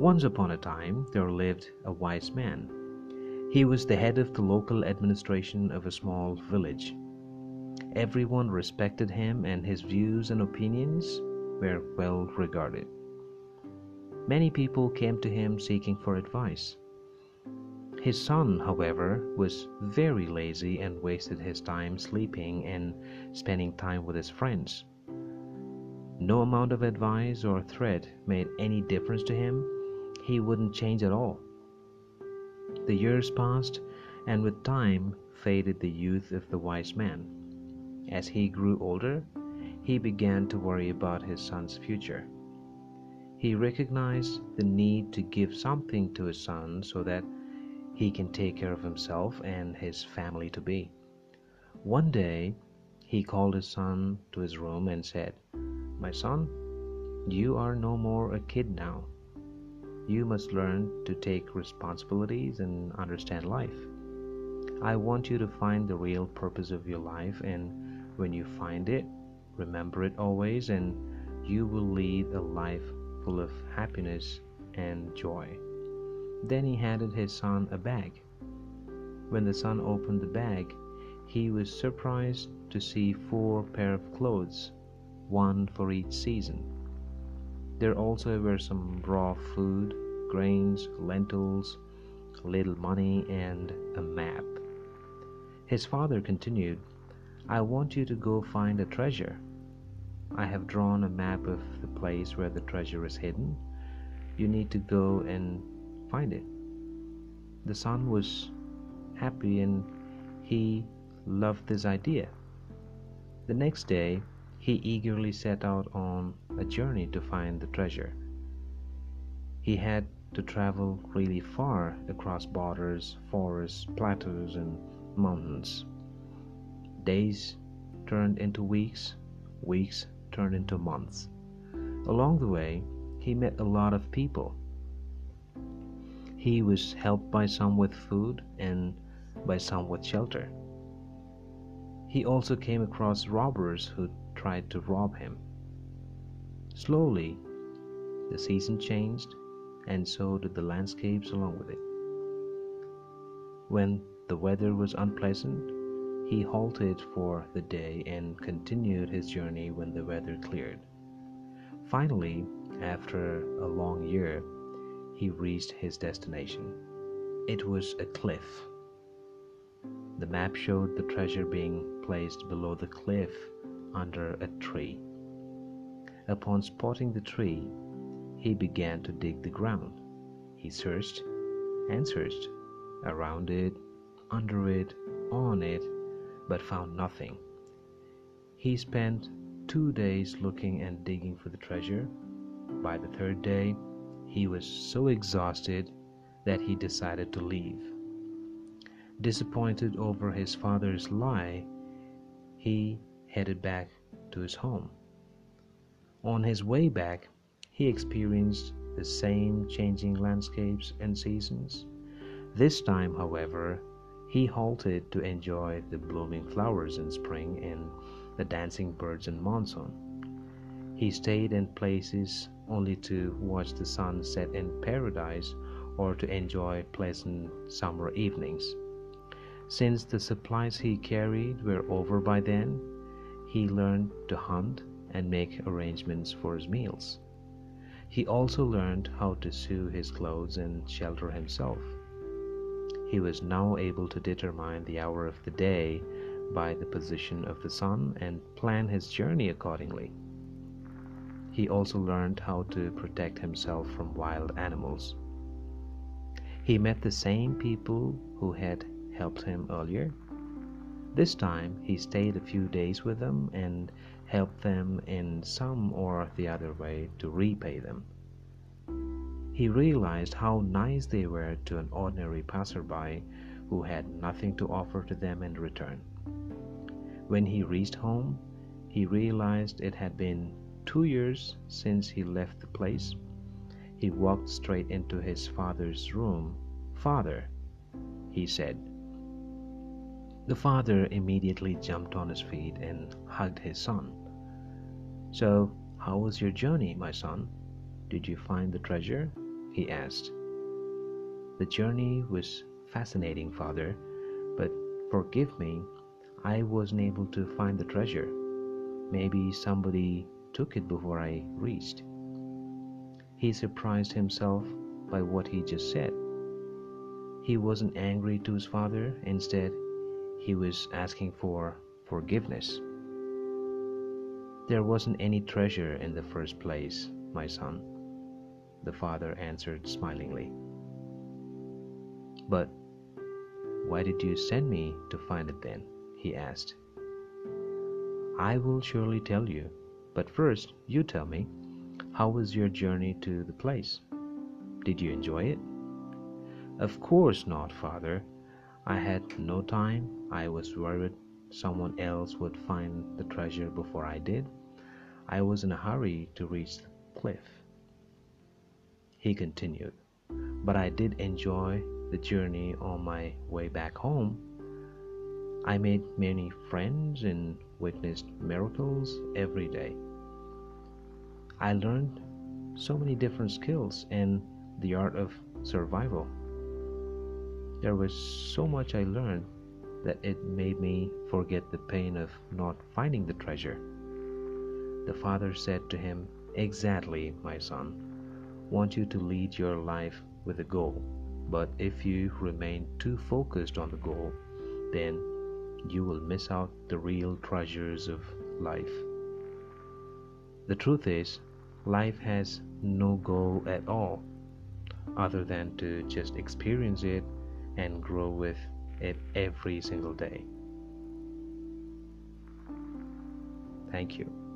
Once upon a time, there lived a wise man. He was the head of the local administration of a small village. Everyone respected him, and his views and opinions were well regarded. Many people came to him seeking for advice. His son, however, was very lazy and wasted his time sleeping and spending time with his friends. No amount of advice or threat made any difference to him. He wouldn't change at all. The years passed, and with time faded the youth of the wise man. As he grew older, he began to worry about his son's future. He recognized the need to give something to his son so that he can take care of himself and his family to be. One day, he called his son to his room and said, My son, you are no more a kid now. You must learn to take responsibilities and understand life. I want you to find the real purpose of your life, and when you find it, remember it always, and you will lead a life full of happiness and joy. Then he handed his son a bag. When the son opened the bag, he was surprised to see four pair of clothes, one for each season. There also were some raw food, grains, lentils, a little money, and a map. His father continued, I want you to go find a treasure. I have drawn a map of the place where the treasure is hidden. You need to go and find it. The son was happy and he loved this idea. The next day, he eagerly set out on a journey to find the treasure. He had to travel really far across borders, forests, plateaus, and mountains. Days turned into weeks, weeks turned into months. Along the way, he met a lot of people he was helped by some with food and by some with shelter. He also came across robbers who tried to rob him. Slowly, the season changed, and so did the landscapes along with it. When the weather was unpleasant, he halted for the day and continued his journey when the weather cleared. Finally, after a long year, he reached his destination. It was a cliff. The map showed the treasure being placed below the cliff under a tree. Upon spotting the tree, he began to dig the ground. He searched and searched around it, under it, on it, but found nothing. He spent two days looking and digging for the treasure. By the third day, he was so exhausted that he decided to leave. Disappointed over his father's lie, he headed back to his home. On his way back, he experienced the same changing landscapes and seasons. This time, however, he halted to enjoy the blooming flowers in spring and the dancing birds in monsoon. He stayed in places only to watch the sun set in paradise or to enjoy pleasant summer evenings. Since the supplies he carried were over by then, he learned to hunt and make arrangements for his meals. He also learned how to sew his clothes and shelter himself. He was now able to determine the hour of the day by the position of the sun and plan his journey accordingly. He also learned how to protect himself from wild animals. He met the same people who had helped him earlier. This time he stayed a few days with them and helped them in some or the other way to repay them. He realized how nice they were to an ordinary passerby who had nothing to offer to them in return. When he reached home, he realized it had been two years since he left the place. He walked straight into his father's room. Father, he said. The father immediately jumped on his feet and hugged his son. So, how was your journey, my son? Did you find the treasure? he asked. The journey was fascinating, Father, but forgive me, I wasn't able to find the treasure. Maybe somebody took it before I reached. He surprised himself by what he just said. He wasn't angry to his father, instead, he was asking for forgiveness. There wasn't any treasure in the first place, my son, the father answered smilingly. But why did you send me to find it then? he asked. I will surely tell you, but first you tell me, how was your journey to the place? Did you enjoy it? Of course not, father. I had no time. I was worried someone else would find the treasure before I did. I was in a hurry to reach the cliff. He continued, but I did enjoy the journey on my way back home. I made many friends and witnessed miracles every day. I learned so many different skills and the art of survival. There was so much I learned that it made me forget the pain of not finding the treasure. The father said to him, Exactly, my son. Want you to lead your life with a goal, but if you remain too focused on the goal, then you will miss out the real treasures of life. The truth is, life has no goal at all other than to just experience it and grow with it every single day. Thank you.